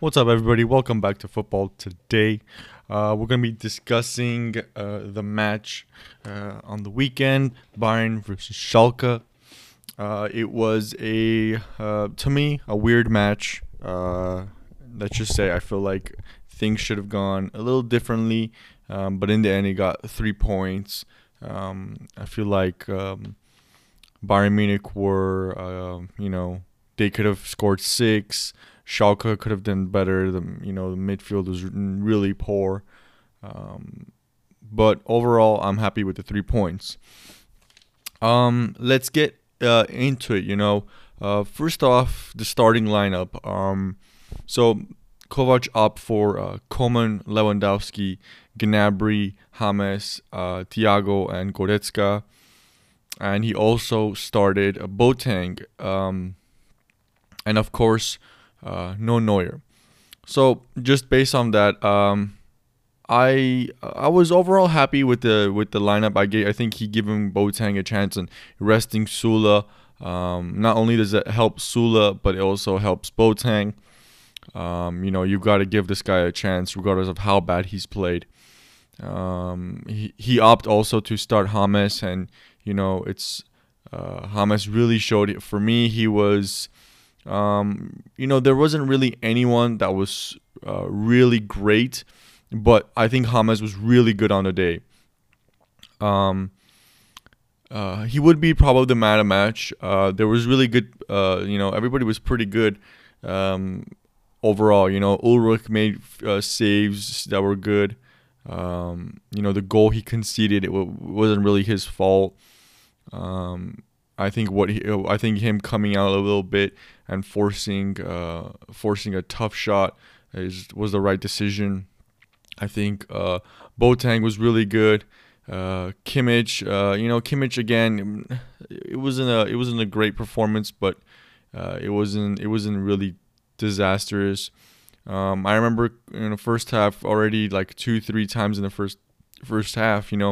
What's up, everybody? Welcome back to football today. Uh, we're going to be discussing uh, the match uh, on the weekend Bayern versus Schalke. Uh, it was a, uh, to me, a weird match. Uh, let's just say I feel like things should have gone a little differently, um, but in the end, he got three points. Um, I feel like um, Bayern Munich were, you know, they could have scored six. Schalke could have done better. The you know the midfield was really poor, um, but overall I'm happy with the three points. Um, let's get uh, into it. You know, uh, first off the starting lineup. Um, so Kovac up for uh, Coman, Lewandowski, Gnabry, James, uh, Thiago, and Goretzka, and he also started Boateng, um, and of course uh, no Neuer. So just based on that, um, I I was overall happy with the with the lineup. I gave, I think he giving Boateng a chance and resting Süle. Um, not only does it help Süle, but it also helps Boateng. Um, you know, you've got to give this guy a chance, regardless of how bad he's played. Um, he he opted also to start Hamas, and you know it's uh, James really showed it for me. He was um, you know, there wasn't really anyone that was uh, really great, but I think James was really good on the day. Um, uh, he would be probably the man of match. Uh, there was really good, uh, you know, everybody was pretty good um, overall. You know, Ulreich made uh, saves that were good. Um, you know, the goal he conceded it w- wasn't really his fault. Um, I think what he, I think him coming out a little bit and forcing uh, forcing a tough shot is was the right decision. I think uh, Boateng was really good. Uh, Kimmich, uh, you know, Kimmich again. It wasn't a it wasn't a great performance, but uh, it wasn't it wasn't really disastrous. Um, I remember in the first half already like two three times in the first first half. You know,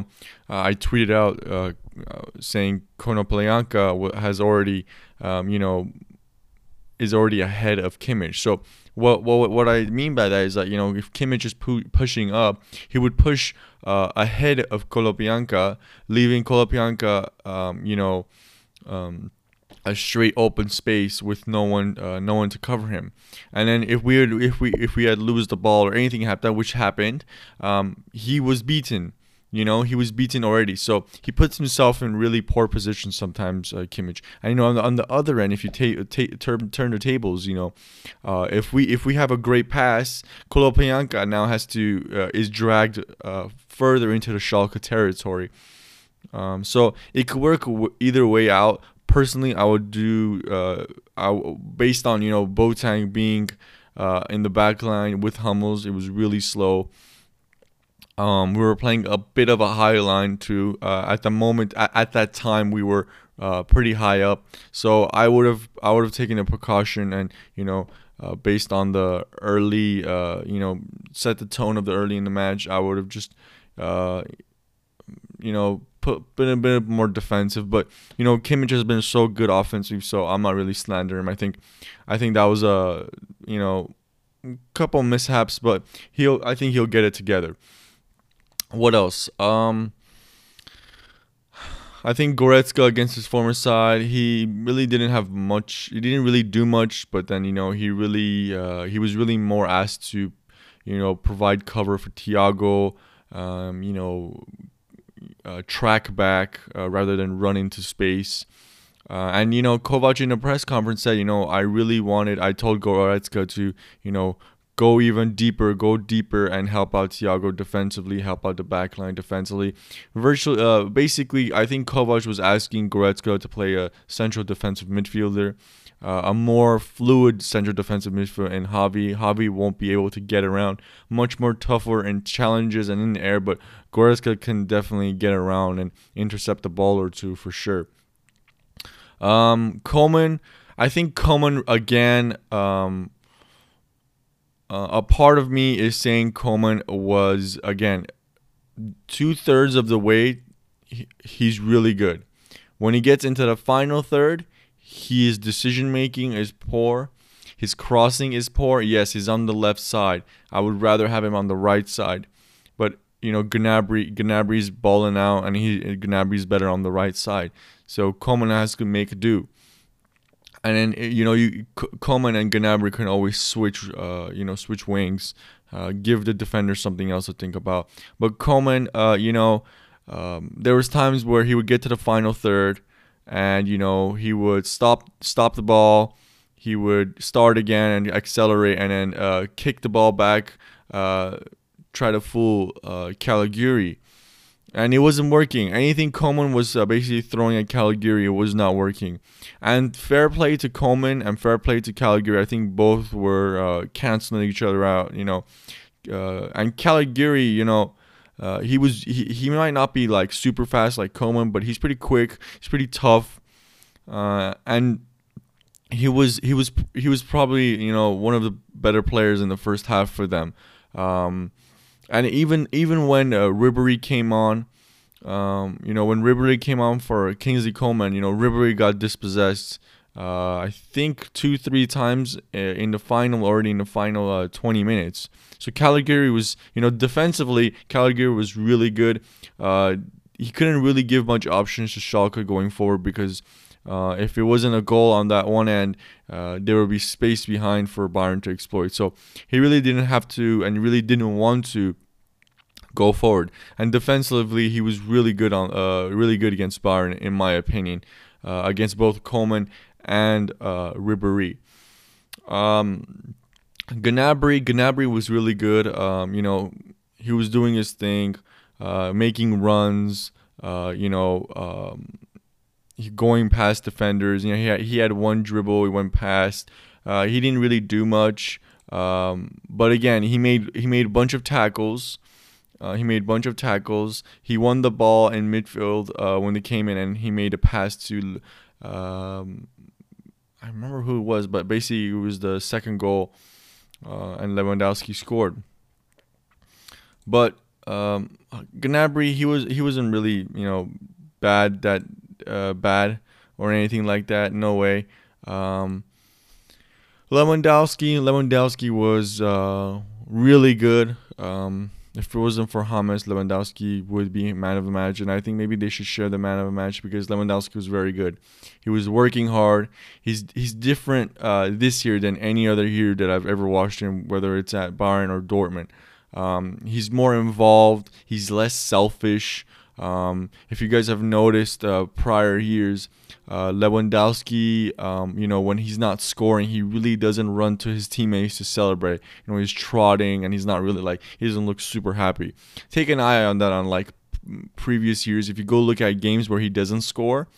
uh, I tweeted out uh, uh, saying Konoplyanka has already, um, you know, is already ahead of Kimmich. So what what what I mean by that is that you know if Kimmich is pu- pushing up, he would push uh, ahead of Konoplyanka, leaving Konoplyanka, um, you know. Um, a straight open space with no one uh, no one to cover him and then if we had, if we if we had lose the ball or anything happened which happened um, he was beaten you know, he was beaten already, so he puts himself in really poor positions sometimes. Uh, Kimmich, and you know, on the, on the other end, if you ta- ta- turn turn the tables, you know, uh, if we if we have a great pass, Konoplyanka now has to uh, is dragged uh, further into the Schalke territory. Um, so it could work either way out. Personally, I would do uh, I, based on you know Boateng being uh, in the back line with Hummels. It was really slow. Um, we were playing a bit of a high line too. Uh, at the moment, at, at, that time, we were uh, pretty high up. So I would have I would have taken a precaution and you know uh, based on the early uh, you know set the tone of the early in the match, I would have just uh, you know put been a bit more defensive. But you know Kimmich has been so good offensive, so I'm not really slandering him. I think I think that was a you know couple mishaps, but he'll I think he'll get it together what else? Um, I think Goretzka against his former side, he really didn't have much. He didn't really do much, but then you know he really uh, he was really more asked to, you know, provide cover for Thiago. Um, you know, uh, track back uh, rather than run into space. Uh, and you know, Kovac in a press conference said, you know, I really wanted. I told Goretzka to, you know, go even deeper, go deeper, and help out Thiago defensively, help out the backline defensively. Virtually, uh, basically, I think Kovac was asking Goretzka to play a central defensive midfielder, uh, a more fluid central defensive midfielder, and Javi. Javi won't be able to get around, much more tougher in challenges and in the air, but Goretzka can definitely get around and intercept the ball or two for sure. Um, Coman, I think Coman again. Um, uh, a part of me is saying Coman was again two thirds of the way. He, he's really good. When he gets into the final third, his decision making is poor. His crossing is poor. Yes, he's on the left side. I would rather have him on the right side. But you know, Gnabry Gnabry's balling out, and he Gnabry's better on the right side. So Coman has to make do. And then eh, you know, you Coman and Gnabry can always switch, uh, you know, switch wings, uh, give the defender something else to think about. But Coman, uh, you know, um, there was times where he would get to the final third, and you know, he would stop stop the ball, he would start again and accelerate, and then uh, kick the ball back. Uh, try to fool uh, Caligiuri, and it wasn't working. Anything Coman was uh, basically throwing at it was not working. And fair play to Coman and fair play to Caligiuri. I think both were uh, canceling each other out. You know, uh, and Caligiuri, you know. Uh, he was he, he might not be like super fast like Coman, but he's pretty quick. He's pretty tough, uh, and he was he was he was probably you know one of the better players in the first half for them. Um, and even even when uh, Ribery came on, um, you know, when Ribery came on for Kingsley Coman, you know, Ribery got dispossessed. Uh, I think two, three times uh, in the final, already in the final uh, 20 minutes. So Caligiuri was, you know, defensively, Caligiuri was really good. Uh, he couldn't really give much options to Schalke going forward because uh, if it wasn't a goal on that one end, uh, there would be space behind for Bayern to exploit. So he really didn't have to and really didn't want to go forward. And defensively, he was really good on uh, really good against Bayern, in my opinion, uh, against both Coman and uh, Ribery. Um, Gnabry, Gnabry was really good. Um, you know, he was doing his thing, uh, making runs. You know, um, going past defenders. You know, he had, he had one dribble, he went past. Uh, he didn't really do much. Um, but again, he made he made a bunch of tackles. Uh, he made a bunch of tackles. He won the ball in midfield uh, when they came in, and he made a pass to. Um, I remember who it was, but basically it was the second goal, uh, and Lewandowski scored. But um, Gnabry, he was he wasn't really you know bad that uh, bad or anything like that. No way. Um, Lewandowski, Lewandowski was uh, really good. Um, if it wasn't for Hamas, Lewandowski would be man of the match, and I think maybe they should share the man of the match because Lewandowski was very good. He was working hard. He's he's different uh, this year than any other year that I've ever watched him, whether it's at Bayern or Dortmund. Um, he's more involved. He's less selfish. Um, if you guys have noticed uh, prior years, uh, Lewandowski, um, you know, when he's not scoring, he really doesn't run to his teammates to celebrate. You know, he's trotting and he's not really like he doesn't look super happy. Take an eye on that on like previous years. If you go look at games where he doesn't score,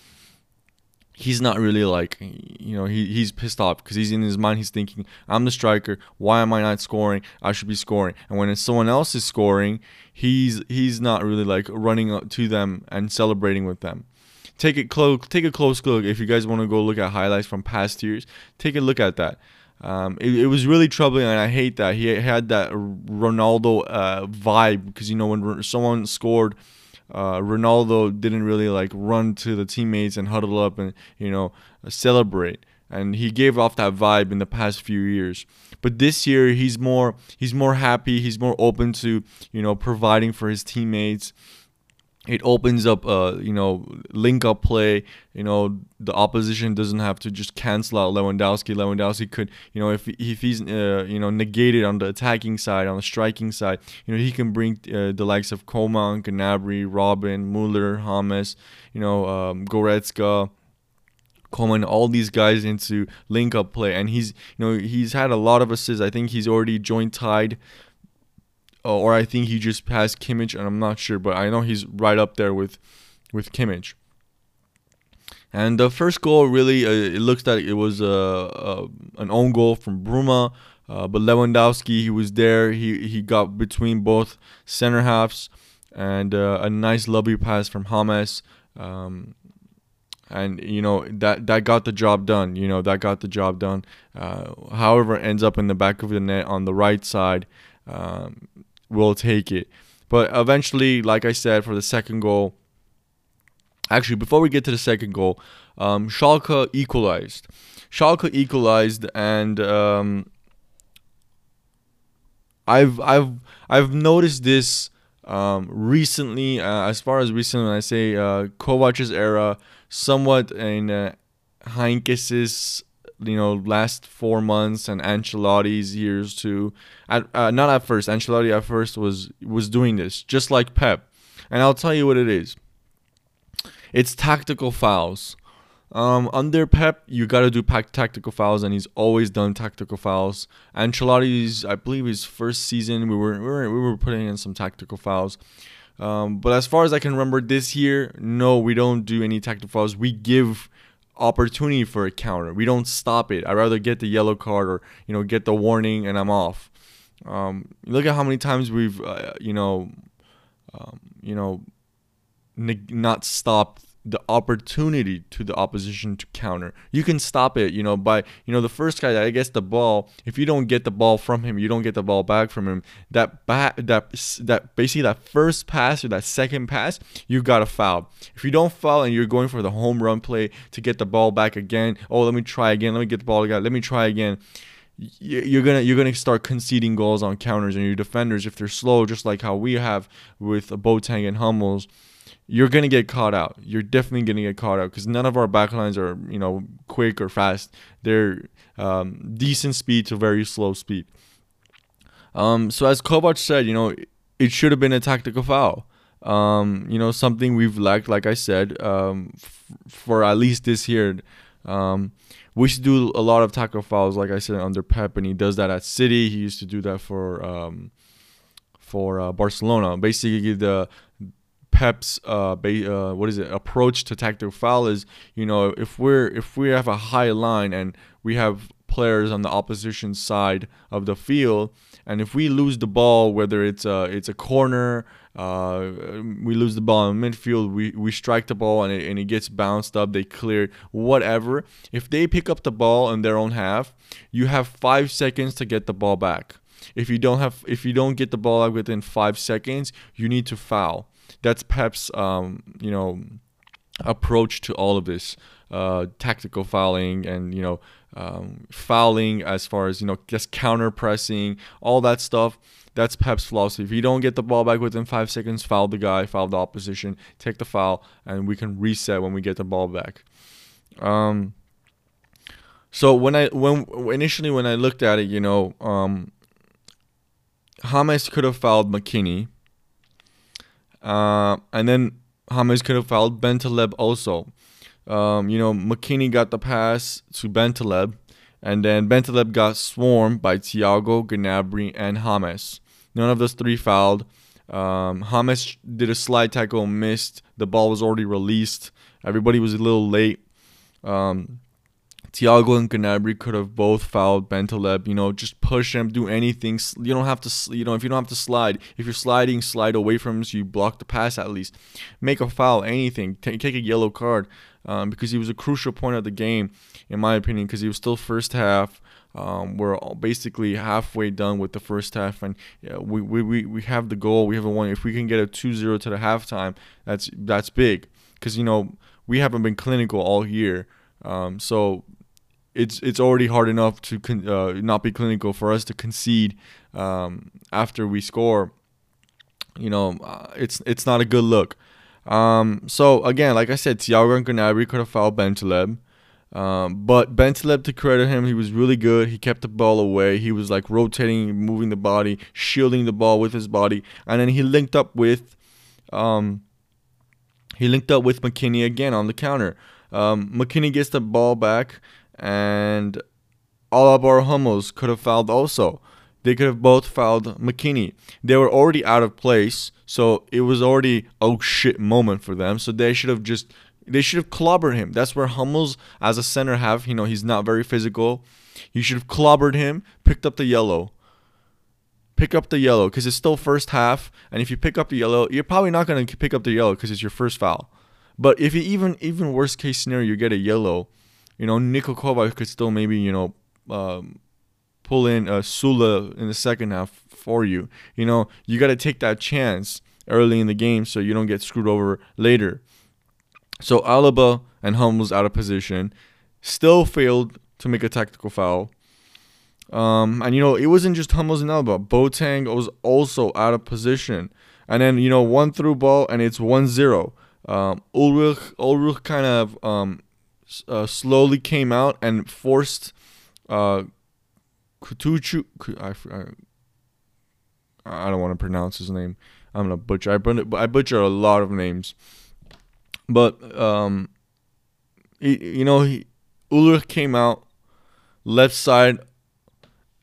he's not really like you know he, he's pissed off because he's in his mind he's thinking i'm the striker. Why am i not scoring? I should be scoring. And when someone else is scoring he's he's not really like running up to them and celebrating with them. Take it close take a close look if you guys want to go look at highlights from past years. Take a look at that. Um, it, it, was really troubling and i hate that. He had that ronaldo uh, vibe because you know when someone scored uh, Ronaldo didn't really like run to the teammates and huddle up and you know celebrate. And he gave off that vibe in the past few years. But this year he's more he's more happy. He's more open to you know providing for his teammates it opens up uh you know link up play. You know the opposition doesn't have to just cancel out Lewandowski. Lewandowski could you know if if he's uh, you know negated on the attacking side on the striking side you know he can bring uh, the likes of Coman Gnabry Robben Muller James you know um, Goretzka Coman, all these guys into link up play, and he's you know he's had a lot of assists. I think he's already joint tied or I think he just passed Kimmich, and I'm not sure, but I know he's right up there with with Kimmich. And the first goal really, uh, it looks like it was uh, uh, an own goal from Bruma, uh, but Lewandowski, he was there. He he got between both center halves, and uh, a nice lovely pass from James. Um, and you know that that got the job done. You know that got the job done. however, ends up in the back of the net on the right side. Um, will take it. But eventually, like I said, for the second goal, actually, before we get to the second goal, um, Schalke equalized. Schalke equalized, and um, I've I've I've noticed this um, recently. Uh, as far as recently, I say uh, Kovac's era, somewhat in uh, Heynckes's you know last four months and Ancelotti's years too. At uh, not at first, Ancelotti at first was was doing this just like Pep, and I'll tell you what it is. It's tactical fouls. Um, under Pep, you got to do tactical fouls, and he's always done tactical fouls. Ancelotti's, I believe, his first season, we were we were, we were putting in some tactical fouls. Um, but as far as I can remember this year, no, we don't do any tactical fouls. We give opportunity for a counter. We don't stop it. I'd rather get the yellow card or you know get the warning and I'm off. Um, look at how many times we've uh, you know um, you know not stopped the opportunity to the opposition to counter. You can stop it, you know, by you know the first guy that gets the ball. If you don't get the ball from him, you don't get the ball back from him. That bat, that that basically that first pass or that second pass, you got to foul. If you don't foul and you're going for the home run play to get the ball back again, oh let me try again, let me get the ball again, let me try again. You're gonna you're gonna start conceding goals on counters and your defenders if they're slow, just like how we have with Boateng and Hummels you're gonna get caught out. You're definitely gonna get caught out because none of our backlines are you know quick or fast. They're um, decent speed to very slow speed. Um, so as Kovac said, you know it should have been a tactical foul. Um, you know something we've lacked, like I said, um, f- for at least this year. Um, we should do a lot of tactical fouls, like I said, under Pep, and he does that at City. He used to do that for um, for uh, Barcelona. Basically, the Pep's uh, ba- uh, what is it approach to tactical foul is you know if we're if we have a high line and we have players on the opposition side of the field and if we lose the ball whether it's a it's a corner uh, we lose the ball in midfield we, we strike the ball and it, and it gets bounced up they clear whatever if they pick up the ball in their own half you have five seconds to get the ball back. If you don't have if you don't get the ball back within five seconds you need to foul that's Pep's um, you know approach to all of this uh, tactical fouling and you know um, fouling as far as you know just counter pressing all that stuff that's Pep's philosophy. If you don't get the ball back within five seconds, foul the guy, foul the opposition, take the foul, and we can reset when we get the ball back. Um, so when I when initially when I looked at it, you know, um, James could have fouled McKennie, uh, and then James could have fouled Bentaleb also. Um, you know, McKennie got the pass to Bentaleb, and then Bentaleb got swarmed by Thiago, Gnabry, and James. None of those three fouled. Um, did a slide tackle, missed. The ball was already released. Everybody was a little late. Um, Thiago and Gnabry could have both fouled Bentaleb. You know, just push him, do anything. You don't have to, you know, if you don't have to slide, if you're sliding, slide away from him so you block the pass at least. Make a foul, anything. Take, take a yellow card um, because he was a crucial point of the game, in my opinion, because he was still first half. Um, we're basically halfway done with the first half, and yeah, we, we, we, we have the goal. We have a one. If we can get a 2-0 to the halftime, that's that's big because you know we haven't been clinical all year. Um, so it's it's already hard enough to con- uh, not be clinical for us to concede um, after we score. You know, uh, it's it's not a good look. Um, so again, like I said, Thiago and Gnabry could have fouled Bentaleb. Um, but Bentaleb, to credit him, he was really good. He kept the ball away. He was like rotating, moving the body, shielding the ball with his body, and then he linked up with, um, he linked up with McKennie again on the counter. Um, McKennie gets the ball back and Alaba Hummels could have fouled also. They could have both fouled McKennie. They were already out of place, so it was already oh shit moment for them. So they should have just they should have clobbered him. That's where Hummels as a center half, you know, he's not very physical. You should have clobbered him, picked up the yellow. Pick up the yellow because it's still first half, and if you pick up the yellow, you're probably not gonna pick up the yellow because it's your first foul. But if you even even worst case scenario, you get a yellow, you know, Niko Kovac could still maybe, you know, um, pull in uh, Süle in the second half for you. You know, you got to take that chance early in the game so you don't get screwed over later. So Alaba and Hummels out of position still failed to make a tactical foul. Um, and you know, it wasn't just Hummels and Alaba. Boateng was also out of position. And then, you know, one through ball and it's 1 0. Um, Ulreich, Ulreich kind of um, uh, slowly came out and forced uh, Kutucu. I, I, I don't want to pronounce his name. I'm gonna butcher. I butcher, I butcher a lot of names, but um, he, you know, he Ulreich came out left side,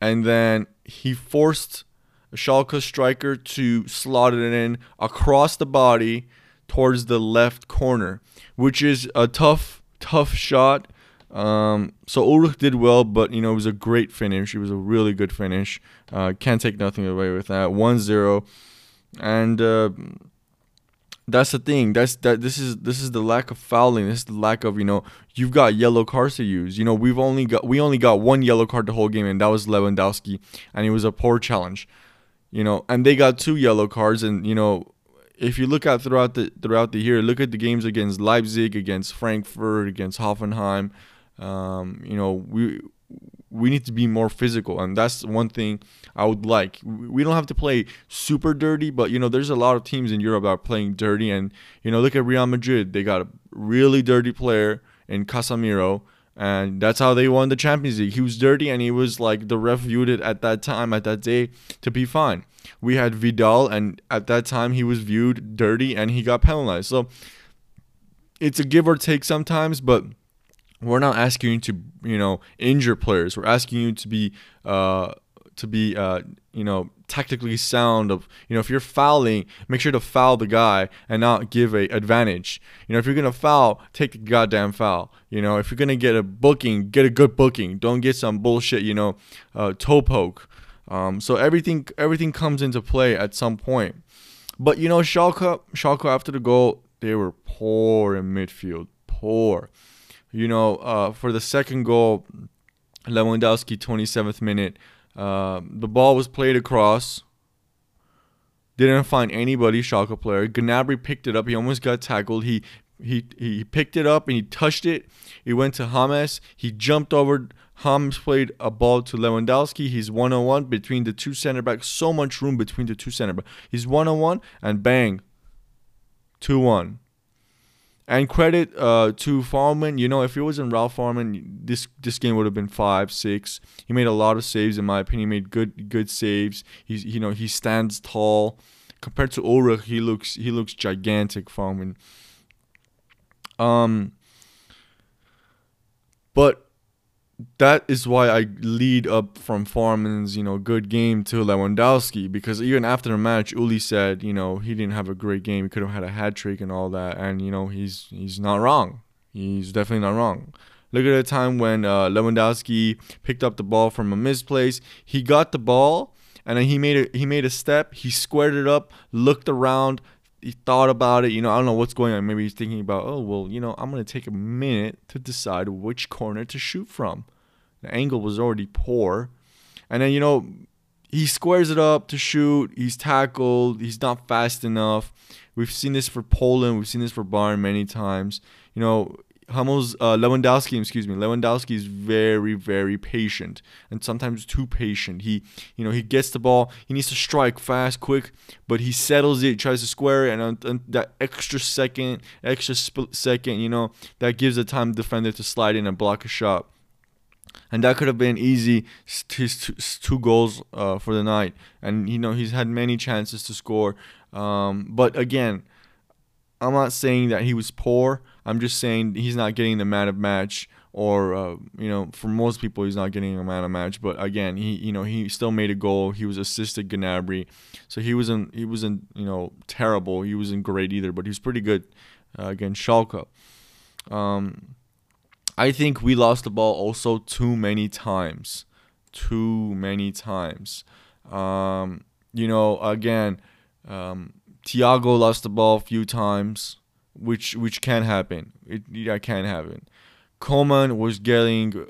and then he forced a Schalke striker to slot it in across the body towards the left corner, which is a tough, tough shot. Um, so Ulreich did well, but you know it was a great finish. It was a really good finish. Uh, can't take nothing away with that. 1-0 and uh, that's the thing. That's that. This is this is the lack of fouling. This is the lack of you know you've got yellow cards to use. You know we've only got we only got one yellow card the whole game, and that was Lewandowski, and it was a poor challenge. You know, and they got two yellow cards, and you know if you look at throughout the throughout the year, look at the games against Leipzig, against Frankfurt, against Hoffenheim. Um, you know we we need to be more physical and that's one thing i would like we don't have to play super dirty but you know there's a lot of teams in europe that are playing dirty and you know look at real madrid they got a really dirty player in casemiro and that's how they won the champions league. He was dirty and he was like the ref viewed it at that time at that day to be fine. We had vidal and at that time he was viewed dirty and he got penalized. So it's a give or take sometimes but we're not asking you to you know injure players. We're asking you to be uh to be uh you know tactically sound of you know if you're fouling make sure to foul the guy and not give a advantage. You know if you're gonna foul take the goddamn foul. You know if you're gonna get a booking get a good booking. Don't get some bullshit you know uh, toe poke. Um, so everything everything comes into play at some point. But you know Schalke Schalke after the goal they were poor in midfield. Poor. You know, uh, for the second goal, Lewandowski, 27th minute, uh, the ball was played across. Didn't find anybody, Schalke player. Gnabry picked it up. He almost got tackled. He he he picked it up and he touched it. He went to James. He jumped over. James played a ball to Lewandowski. He's one on one between the two center backs. So much room between the two center backs. He's one on one and bang, two one. And credit uh, to Fährmann. You know, if it wasn't Ralph Fährmann, this this game would have been five, six. He made a lot of saves, in my opinion. He made good good saves. He's you know he stands tall. Compared to Ulreich, he looks he looks gigantic. Fährmann. Um. But that is why I lead up from Fährmann's, you know, good game to Lewandowski because even after the match, Uli said, you know, he didn't have a great game. He could have had a hat trick and all that, and you know, he's he's not wrong. He's definitely not wrong. Look at the time when uh, Lewandowski picked up the ball from a misplace. He got the ball and then he made a he made a step. He squared it up, looked around, he thought about it. You know, I don't know what's going on. Maybe he's thinking about, oh well, you know, I'm gonna take a minute to decide which corner to shoot from. The angle was already poor, and then you know, he squares it up to shoot. He's tackled. He's not fast enough. We've seen this for Poland. We've seen this for Bayern many times. You know, Hummels, uh, Lewandowski, excuse me, Lewandowski is very, very patient and sometimes too patient. He, you know, he gets the ball, he needs to strike fast, quick, but he settles it, He tries to square it, and, and that extra second, extra second, you know, that gives the time defender to slide in and block a shot. And that could have been easy. His two, goals uh, for the night, and you know he's had many chances to score. Um, but again, I'm not saying that he was poor. I'm just saying he's not getting the man of match, or uh, you know, for most people, he's not getting a man of match. But again, he you know he still made a goal. He was assisted Gnabry, so he wasn't he wasn't you know terrible. He wasn't great either, but he was pretty good uh, against Schalke. Um, I think we lost the ball also too many times, too many times. Um, you know, again. Um, Thiago lost the ball a few times, which which can happen. It yeah, can happen. Coman was getting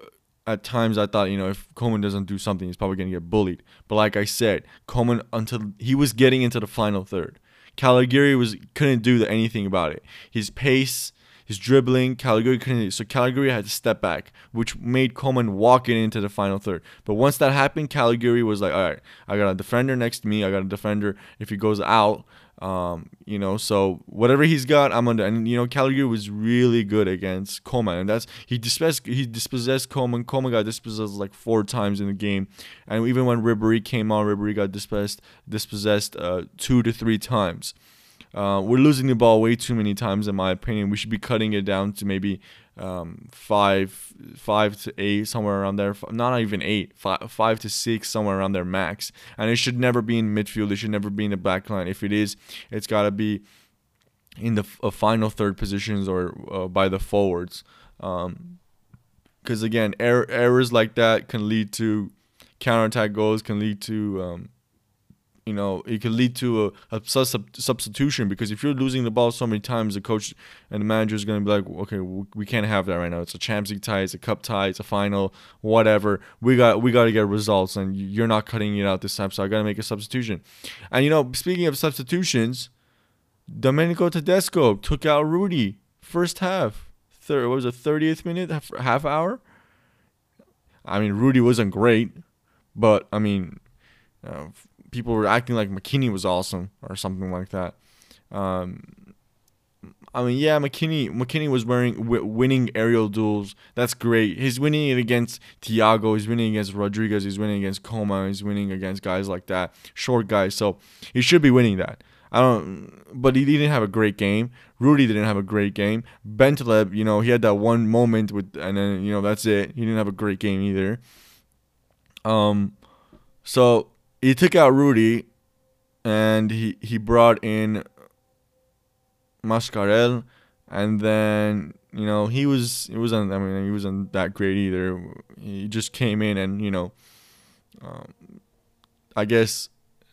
at times I thought, you know, if Coman doesn't do something, he's probably gonna get bullied. But like I said, Coman until he was getting into the final third. Caligiuri was couldn't do anything about it. His pace, He's dribbling. Caligiuri couldn't. So Caligiuri had to step back, which made Coman walk into the final third. But once that happened, Caligiuri was like, all right, I got a defender next to me. I got a defender. If he goes out, um, you know, so whatever he's got, I'm under. And you know, Caligiuri was really good against Coman, and that's he dispossessed he dispossessed Coman. Coman got dispossessed like four times in the game, and even when Ribery came on, Ribery got dispossessed dispossessed uh, two to three times. Uh, we're losing the ball way too many times, in my opinion. We should be cutting it down to maybe um, five, five to eight, somewhere around there. Not even eight, five, five to six, somewhere around there max. And it should never be in midfield. It should never be in the back line. If it is, it's got to be in the uh, final third positions or uh, by the forwards. Because um, again, er- errors like that can lead to counterattack goals, can lead to um, you know, it could lead to a, a sub- substitution because if you're losing the ball so many times, the coach and the manager is going to be like, okay, we can't have that right now. It's a Champions League tie, it's a cup tie, it's a final, whatever. We got we got to get results, and you're not cutting it out this time, so I got to make a substitution. And you know, speaking of substitutions, Domenico Tedesco took out Rudy first half. Third, what was it, 30th minute, half, half hour? I mean, Rudy wasn't great, but I mean, uh, people were acting like McKennie was awesome or something like that. Um, I mean, yeah, McKinney McKennie was wearing w- winning aerial duels. That's great. He's winning it against Thiago. He's winning against Rodriguez. He's winning against Coman. He's winning against guys like that, short guys. So he should be winning that. I don't, but he didn't have a great game. Rudy didn't have a great game. Bentaleb, you know, he had that one moment with, and then you know that's it. He didn't have a great game either. Um, so he took out Rudy, and he he brought in Mascarell, and then you know he was he wasn't I mean he wasn't that great either. He just came in and you know, um, I guess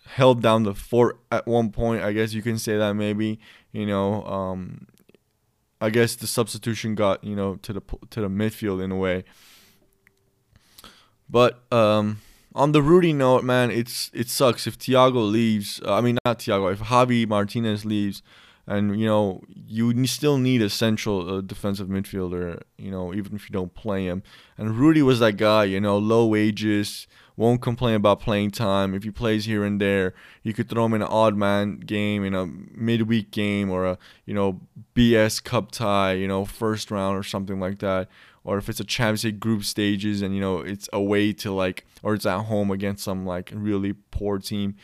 held down the fort at one point. I guess you can say that maybe you know. Um, I guess the substitution got you know to the to the midfield in a way, but um on the Rudy note, man, it's it sucks if Thiago leaves. Uh, I mean, not Thiago. If Javi Martinez leaves, and you know you still need a central uh, defensive midfielder. You know, even if you don't play him. And Rudy was that guy. You know, low wages, won't complain about playing time. If he plays here and there, you could throw him in an odd man game, in a midweek game, or a you know BS Cup tie. You know, first round or something like that or if it's a Champions League group stages and you know it's away to like or it's at home against some like really poor team.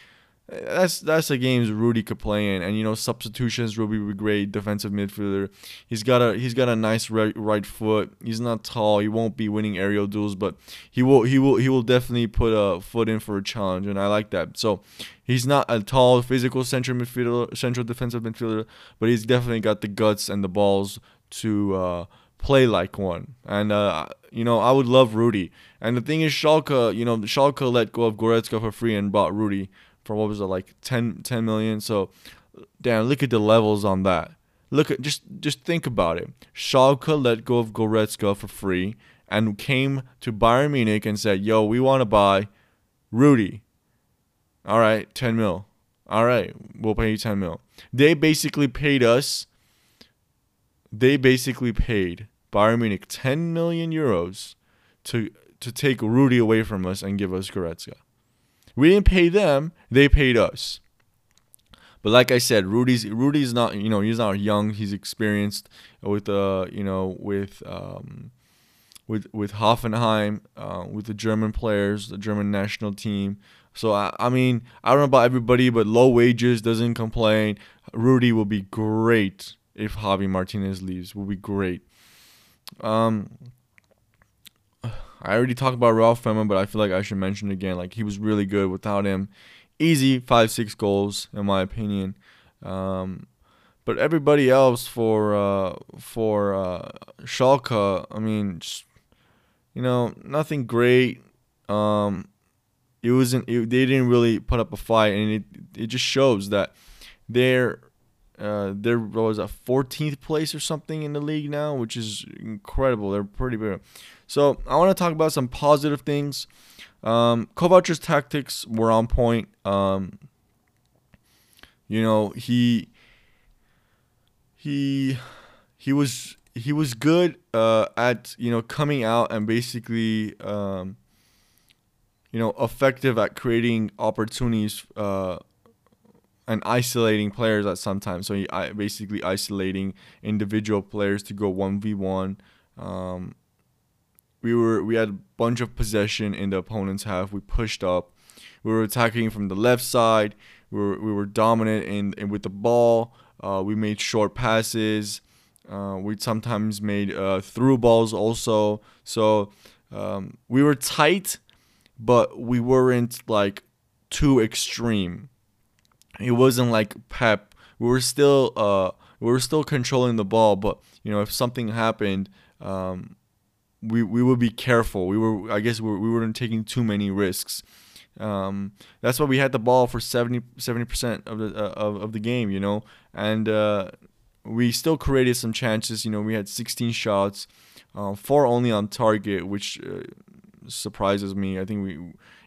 That's that's the games Rudy could play in, and you know substitutions. Rudy would be great defensive midfielder. He's got a he's got a nice right, right foot. He's not tall. He won't be winning aerial duels, but he will he will he will definitely put a foot in for a challenge, and I like that. So he's not a tall physical central midfielder, central defensive midfielder, but he's definitely got the guts and the balls to. Uh, play like one. And uh, you know, I would love Rudy. And the thing is, Schalke, you know, Schalke let go of Goretzka for free and bought Rudy for what was it like 10, 10 million. So, damn, look at the levels on that. Look at just just think about it. Schalke let go of Goretzka for free and came to Bayern Munich and said, "Yo, we want to buy Rudy." All right, 10 mil. All right, we'll pay you 10 mil. They basically paid us. They basically paid Bayern Munich 10 million euros to to take Rudy away from us and give us Goretzka. We didn't pay them; they paid us. But like I said, Rudy's Rudy's not you know he's not young. He's experienced with uh you know with um with with Hoffenheim, uh, with the German players, the German national team. So I, I mean I don't know about everybody, but low wages doesn't complain. Rudy will be great if Javi Martinez leaves. Will be great. Um, I already talked about Ralph Fährmann, but I feel like I should mention again. Like he was really good without him. Easy five six goals in my opinion. Um, but everybody else for uh, for uh, Schalke, I mean, just, you know, nothing great. Um, it wasn't. It, they didn't really put up a fight, and it it just shows that they're uh, there was a 14th place or something in the league now, which is incredible. They're pretty big. So I want to talk about some positive things. Um, Kovac's tactics were on point. Um, you know he he he was he was good uh, at you know coming out and basically um, you know effective at creating opportunities uh, and isolating players at sometimes. So he I, basically isolating individual players to go one v one. Um, we were we had a bunch of possession in the opponent's half. We pushed up. We were attacking from the left side. We were we were dominant in, in with the ball. Uh, we made short passes. Uh, we sometimes made uh, through balls also. So um, we were tight, but we weren't like too extreme. It wasn't like Pep. We were still uh, we were still controlling the ball, but you know if something happened, um, we we would be careful. We were I guess we, we weren't taking too many risks. Um, that's why we had the ball for 70 percent of the uh, of, of the game, you know, and uh, we still created some chances. You know, we had 16 shots, uh, four only on target, which uh, surprises me. I think we,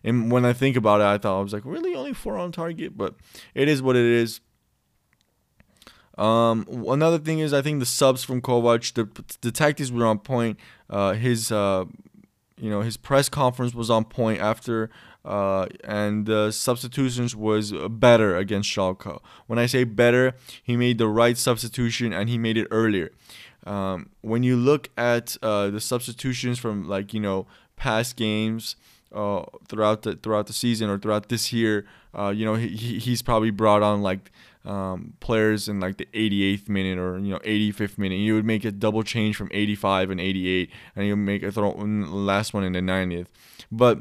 and when I think about it, I thought I was like, really only four on target, but it is what it is. Um, another thing is I think the subs from Kovac, the the tactics were on point. Uh, his uh, you know his press conference was on point after uh, and the substitutions was better against Schalke. When I say better, he made the right substitution and he made it earlier. Um, when you look at uh, the substitutions from like you know past games uh, throughout the throughout the season or throughout this year, uh, you know he, he's probably brought on like um, players in like the 88th minute or you know 85th minute. You would make a double change from 85 and 88, and you would make a throw last one in the 90th. But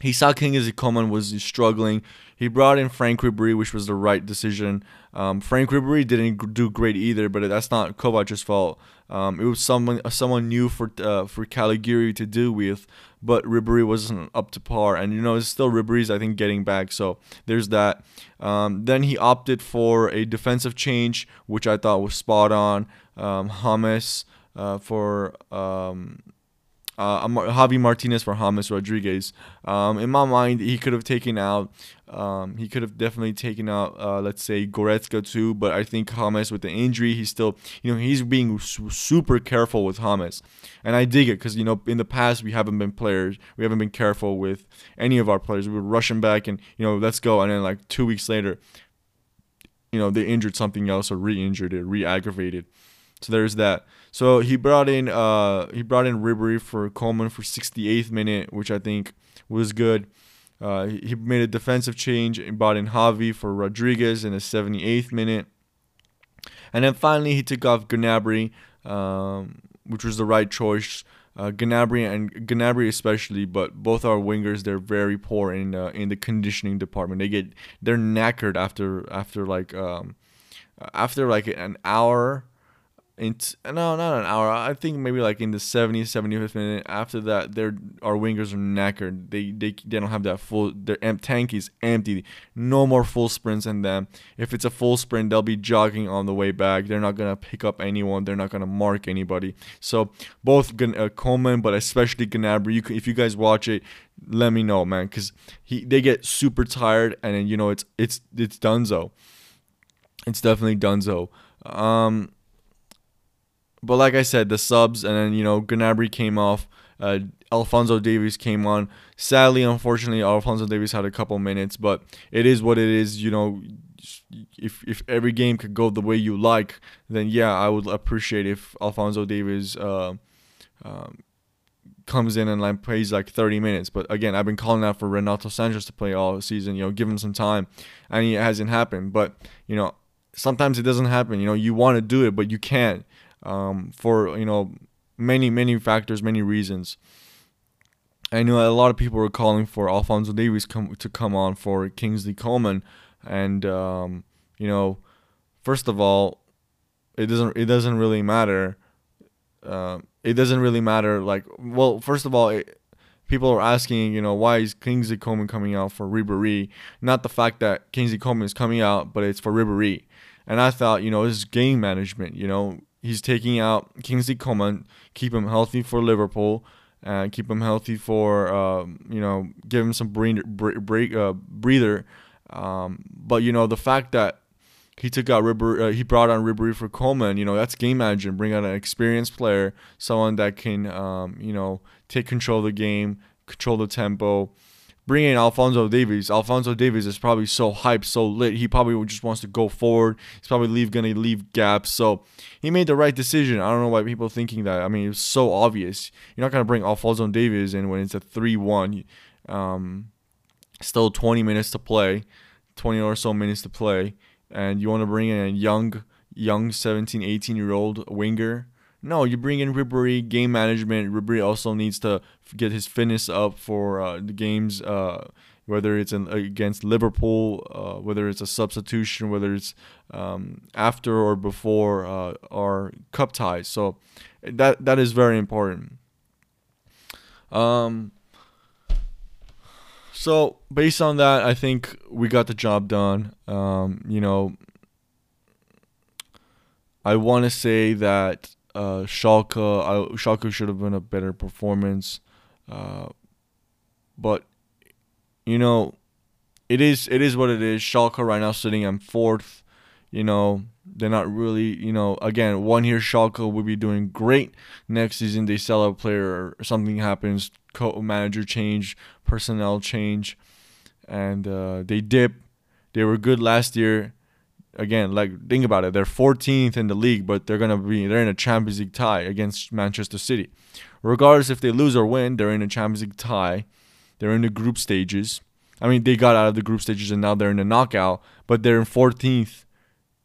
he saw Kingsley Coman was struggling. He brought in Franck Ribery, which was the right decision. Um, Franck Ribery didn't do great either, but that's not Kovac's fault. Um, it was someone someone new for uh, for Caligiuri to do with, but Ribery wasn't up to par. And you know, it's still Ribery's I think getting back. So there's that. Um, then he opted for a defensive change, which I thought was spot on. Um, James uh, for um, uh, Javi Martinez for James Rodriguez. Um, in my mind, he could have taken out. Um, he could have definitely taken out, uh, let's say Goretzka too. But I think James with the injury, he's still, you know, he's being su- super careful with James, and I dig it because you know in the past we haven't been players, we haven't been careful with any of our players. We were rushing back and you know let's go, and then like two weeks later, you know they injured something else or re-injured it, re-aggravated. So there's that. So he brought in uh he brought in Ribery for Coman for 68th minute, which I think was good. Uh, he made a defensive change and brought in Javi for Rodriguez in the 78th minute. And then finally he took off Gnabry, um, which was the right choice. Uh, Gnabry and Gnabry especially, but both our wingers they're very poor in uh, in the conditioning department. They get they're knackered after after like um, after like an hour into no not an hour. I think maybe like in the 70th 75th minute after that their our wingers are knackered. They they, they don't have that full their tank is empty. No more full sprints in them. If it's a full sprint they'll be jogging on the way back. They're not gonna pick up anyone. They're not gonna mark anybody. So both uh, Coman but especially Gnabry you if you guys watch it let me know man because he they get super tired and then you know it's it's it's Dunzo. It's definitely Dunzo. Um but like I said, the subs and then you know Gnabry came off. Uh, Alphonso Davies came on. Sadly, unfortunately, Alphonso Davies had a couple minutes, but it is what it is. You know, if if every game could go the way you like, then yeah, I would appreciate if Alphonso Davies uh, um, comes in and like plays like 30 minutes. But again, I've been calling out for Renato Sanches to play all season. You know, give him some time, and it hasn't happened. But you know, sometimes it doesn't happen. You know, you want to do it, but you can't um, for you know many many factors, many reasons. I know a lot of people were calling for Alphonso Davies come, to come on for Kingsley Coman, and um, you know, first of all, it doesn't it doesn't really matter. Uh, it doesn't really matter. Like, well, first of all, it, people are asking, you know, why is Kingsley Coman coming out for Ribery? Not the fact that Kingsley Coman is coming out, but it's for Ribery. And I thought, you know, this is game management. You know, he's taking out Kingsley Coman, keep him healthy for Liverpool, and keep him healthy for um, you know give him some breather, break, uh, breather. Um, but you know the fact that he took out Ribery, uh, he brought on Ribery for Coman. You know, that's game management. Bring out an experienced player, someone that can, um, you know, take control of the game, control the tempo. Bring in Alphonso Davies. Alphonso Davies is probably so hyped, so lit. He probably just wants to go forward. He's probably leave gonna leave gaps. So he made the right decision. I don't know why people are thinking that. I mean, it's so obvious. You're not gonna bring Alphonso Davies in when it's a three-one. Um, still 20 minutes to play, 20 or so minutes to play and you want to bring in a young, young 17, 18 year old winger. No, you bring in Ribery, game management. Ribery also needs to get his fitness up for uh, the games, uh, whether it's in, against Liverpool, uh, whether it's a substitution, whether it's um, after or before uh, our cup ties. So that that is very important. Um, so based on that, I think we got the job done. Um, you know, I want to say that uh, Schalke, I, Schalke should have been a better performance, uh, but you know, it is it is what it is. Schalke right now sitting in fourth. You know, they're not really. You know, again, one year Schalke will be doing great. Next season they sell a player or something happens co-manager change, personnel change, and uh, they dip. They were good last year. Again, like think about it, they're 14th in the league, but they're gonna be they're in a Champions League tie against Manchester City. Regardless if they lose or win, they're in a Champions League tie. They're in the group stages. I mean, they got out of the group stages and now they're in the knockout, but they're in 14th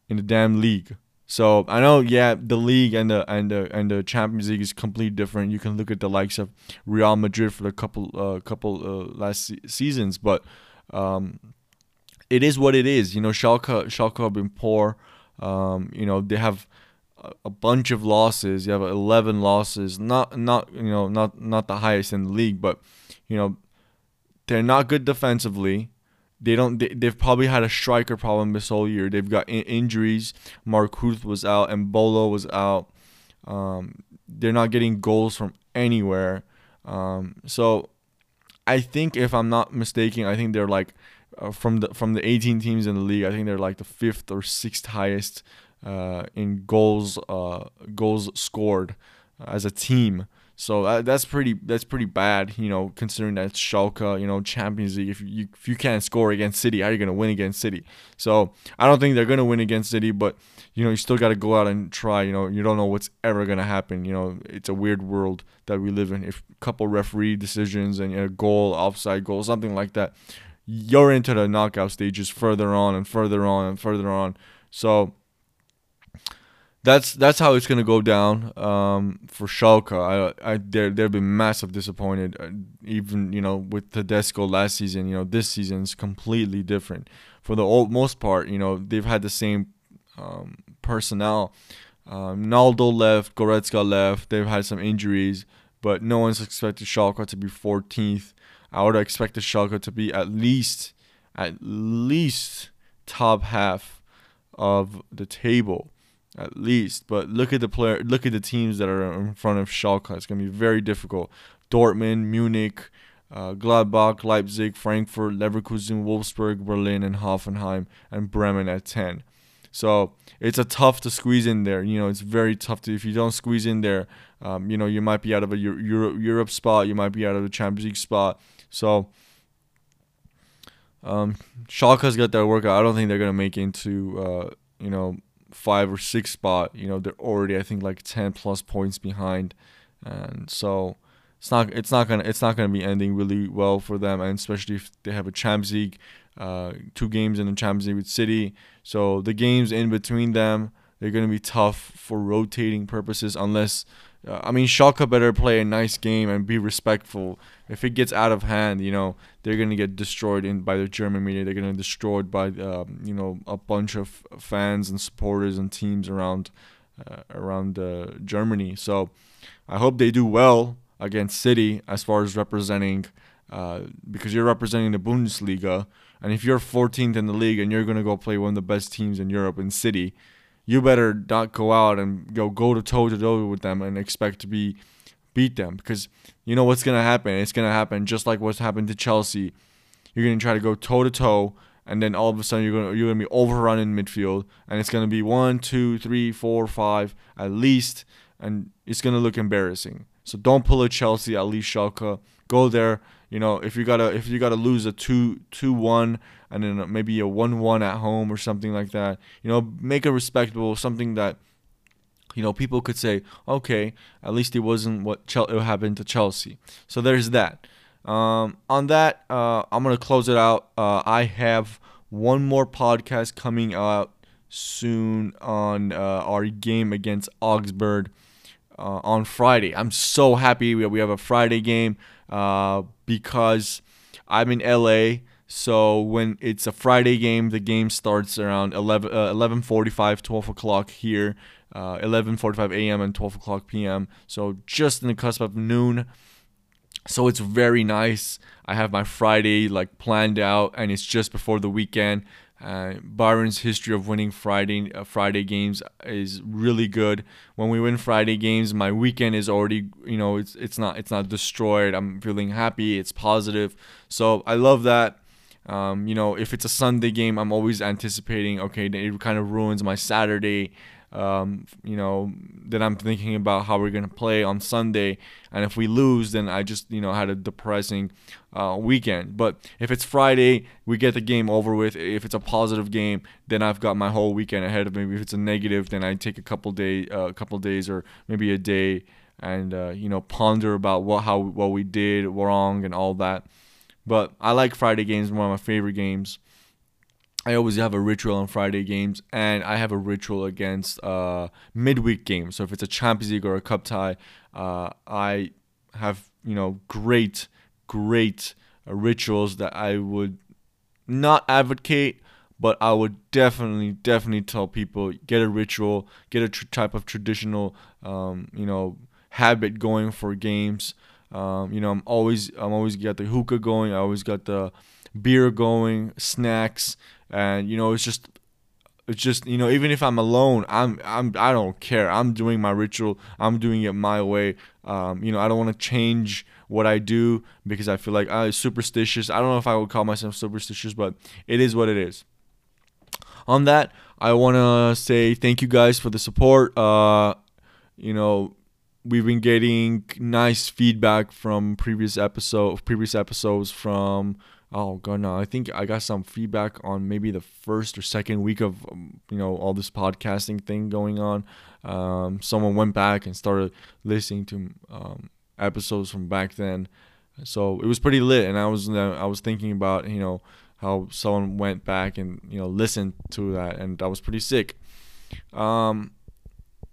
in the damn league. So I know, yeah, the league and the and the and the Champions League is completely different. You can look at the likes of Real Madrid for a couple uh, couple uh, last se- seasons, but um, it is what it is. You know, Schalke Schalke have been poor. Um, you know, they have a bunch of losses. You have 11 losses. Not not you know not not the highest in the league, but you know they're not good defensively. They don't. They, they've probably had a striker problem this whole year. They've got in- injuries. Mark Uth was out, and Bolo was out. Um, they're not getting goals from anywhere. Um, so I think if I'm not mistaken, I think they're like uh, from the from the 18 teams in the league. I think they're like the fifth or sixth highest uh, in goals uh, goals scored as a team. So uh, that's pretty that's pretty bad, you know, considering that Schalke, you know, Champions League. If you if you can't score against City, how are you gonna win against City? So I don't think they're gonna win against City, but you know, you still got to go out and try. You know, you don't know what's ever gonna happen. You know, it's a weird world that we live in. If a couple referee decisions and a goal, offside goal, something like that, you're into the knockout stages further on and further on and further on. So that's that's how it's gonna go down um, for Schalke. I, I they're they've been massive disappointed. Uh, even you know with Tedesco last season, you know this season is completely different. For the old, most part, you know they've had the same um, personnel. Um, Naldo left, Goretzka left. They've had some injuries, but no one's expected Schalke to be 14th. I would expect the Schalke to be at least at least top half of the table at least. But look at the player, look at the teams that are in front of Schalke. It's gonna be very difficult. Dortmund, Munich, uh, Gladbach, Leipzig, Frankfurt, Leverkusen, Wolfsburg, Berlin, and Hoffenheim, and Bremen at ten. So it's a tough to squeeze in there. You know, it's very tough to if you don't squeeze in there. Um, you know, you might be out of a Euro, Europe spot. You might be out of the Champions League spot. So. Um, Schalke's got their workout. I don't think they're gonna make into uh, you know five or six spot, you know, they're already I think like 10 plus points behind. And so it's not it's not gonna it's not gonna be ending really well for them, and especially if they have a Champions League, uh, two games in the Champions League with City. So the games in between them, they're gonna be tough for rotating purposes unless uh, I mean, Schalke better play a nice game and be respectful. If it gets out of hand, you know, they're gonna get destroyed in by the German media. They're gonna get destroyed by, um, you know, a bunch of fans and supporters and teams around, uh, around uh, Germany. So, I hope they do well against City as far as representing, uh, because you're representing the Bundesliga, and if you're 14th in the league and you're gonna go play one of the best teams in Europe in City you better not go out and go go to toe to toe with them and expect to be beat them because you know what's gonna happen. It's gonna happen just like what's happened to Chelsea. You're gonna try to go toe to toe and then all of a sudden you're gonna you're gonna be overrun in midfield, and it's gonna be one, two, three, four, five at least, and it's gonna look embarrassing. So don't pull a Chelsea at least Schalke. Go there. You know if you gotta if you gotta lose a two two one and then maybe a one one at home or something like that. You know make a respectable something that you know people could say okay at least it wasn't what it happened to Chelsea. So there's that. Um, on that, uh, I'm gonna close it out. Uh, I have one more podcast coming out soon on uh, our game against Augsburg uh, on Friday. I'm so happy we have a Friday game uh, because I'm in LA. So when it's a Friday game, the game starts around 11, uh, 11.45, 12 o'clock here, uh, 11.45 a.m. and 12 o'clock p.m. So just in the cusp of noon. So it's very nice. I have my Friday like planned out, and it's just before the weekend. Uh, Bayern's history of winning Friday uh, Friday games is really good. When we win Friday games, my weekend is already you know it's it's not it's not destroyed. I'm feeling happy. It's positive. So I love that. Um, you know, if it's a Sunday game, I'm always anticipating. Okay, it kind of ruins my Saturday um, you know, then I'm thinking about how we're gonna play on Sunday, and if we lose, then I just you know had a depressing uh, weekend. But if it's Friday, we get the game over with. If it's a positive game, then I've got my whole weekend ahead of me. If it's a negative, then I take a couple day, uh, a couple days, or maybe a day, and uh, you know ponder about what how what we did wrong and all that. But I like Friday games, one of my favorite games. I always have a ritual on Friday games, and I have a ritual against uh, midweek games. So if it's a Champions League or a cup tie, uh, I have you know great, great uh, rituals that I would not advocate, but I would definitely, definitely tell people get a ritual, get a tr- type of traditional, um, you know, habit going for games. Um, you know, I'm always, I'm always got the hookah going. I always got the beer going, snacks and you know it's just it's just you know even if i'm alone i'm i'm i don't care. I'm doing my ritual. I'm doing it my way. Um, you know i don't want to change what i do because i feel like i'm superstitious. I don't know if i would call myself superstitious but it is what it is. On that i want to say thank you guys for the support. Uh, you know we've been getting nice feedback from previous episode previous episodes from oh god no. I think i got some feedback on maybe the first or second week of um, you know all this podcasting thing going on. Um, someone went back and started listening to um, episodes from back then. So it was pretty lit and i was uh, i was thinking about you know how someone went back and you know listened to that and that was pretty sick. Um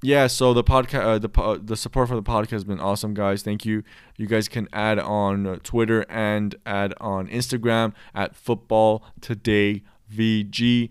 yeah, so the podcast, uh, the uh, the support for the podcast has been awesome, guys. Thank you. You guys can add on Twitter and add on Instagram at Football Today VG.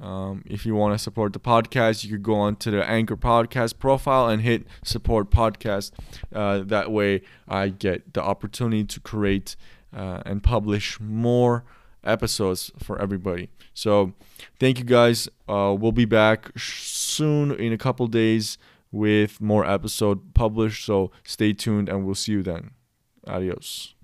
Um, if you want to support the podcast, you could go on to the Anchor Podcast profile and hit support podcast. Uh, that way, I get the opportunity to create uh, and publish more episodes for everybody. So, thank you guys. Uh, we'll be back soon in a couple days with more episode published. So, stay tuned and we'll see you then. Adios.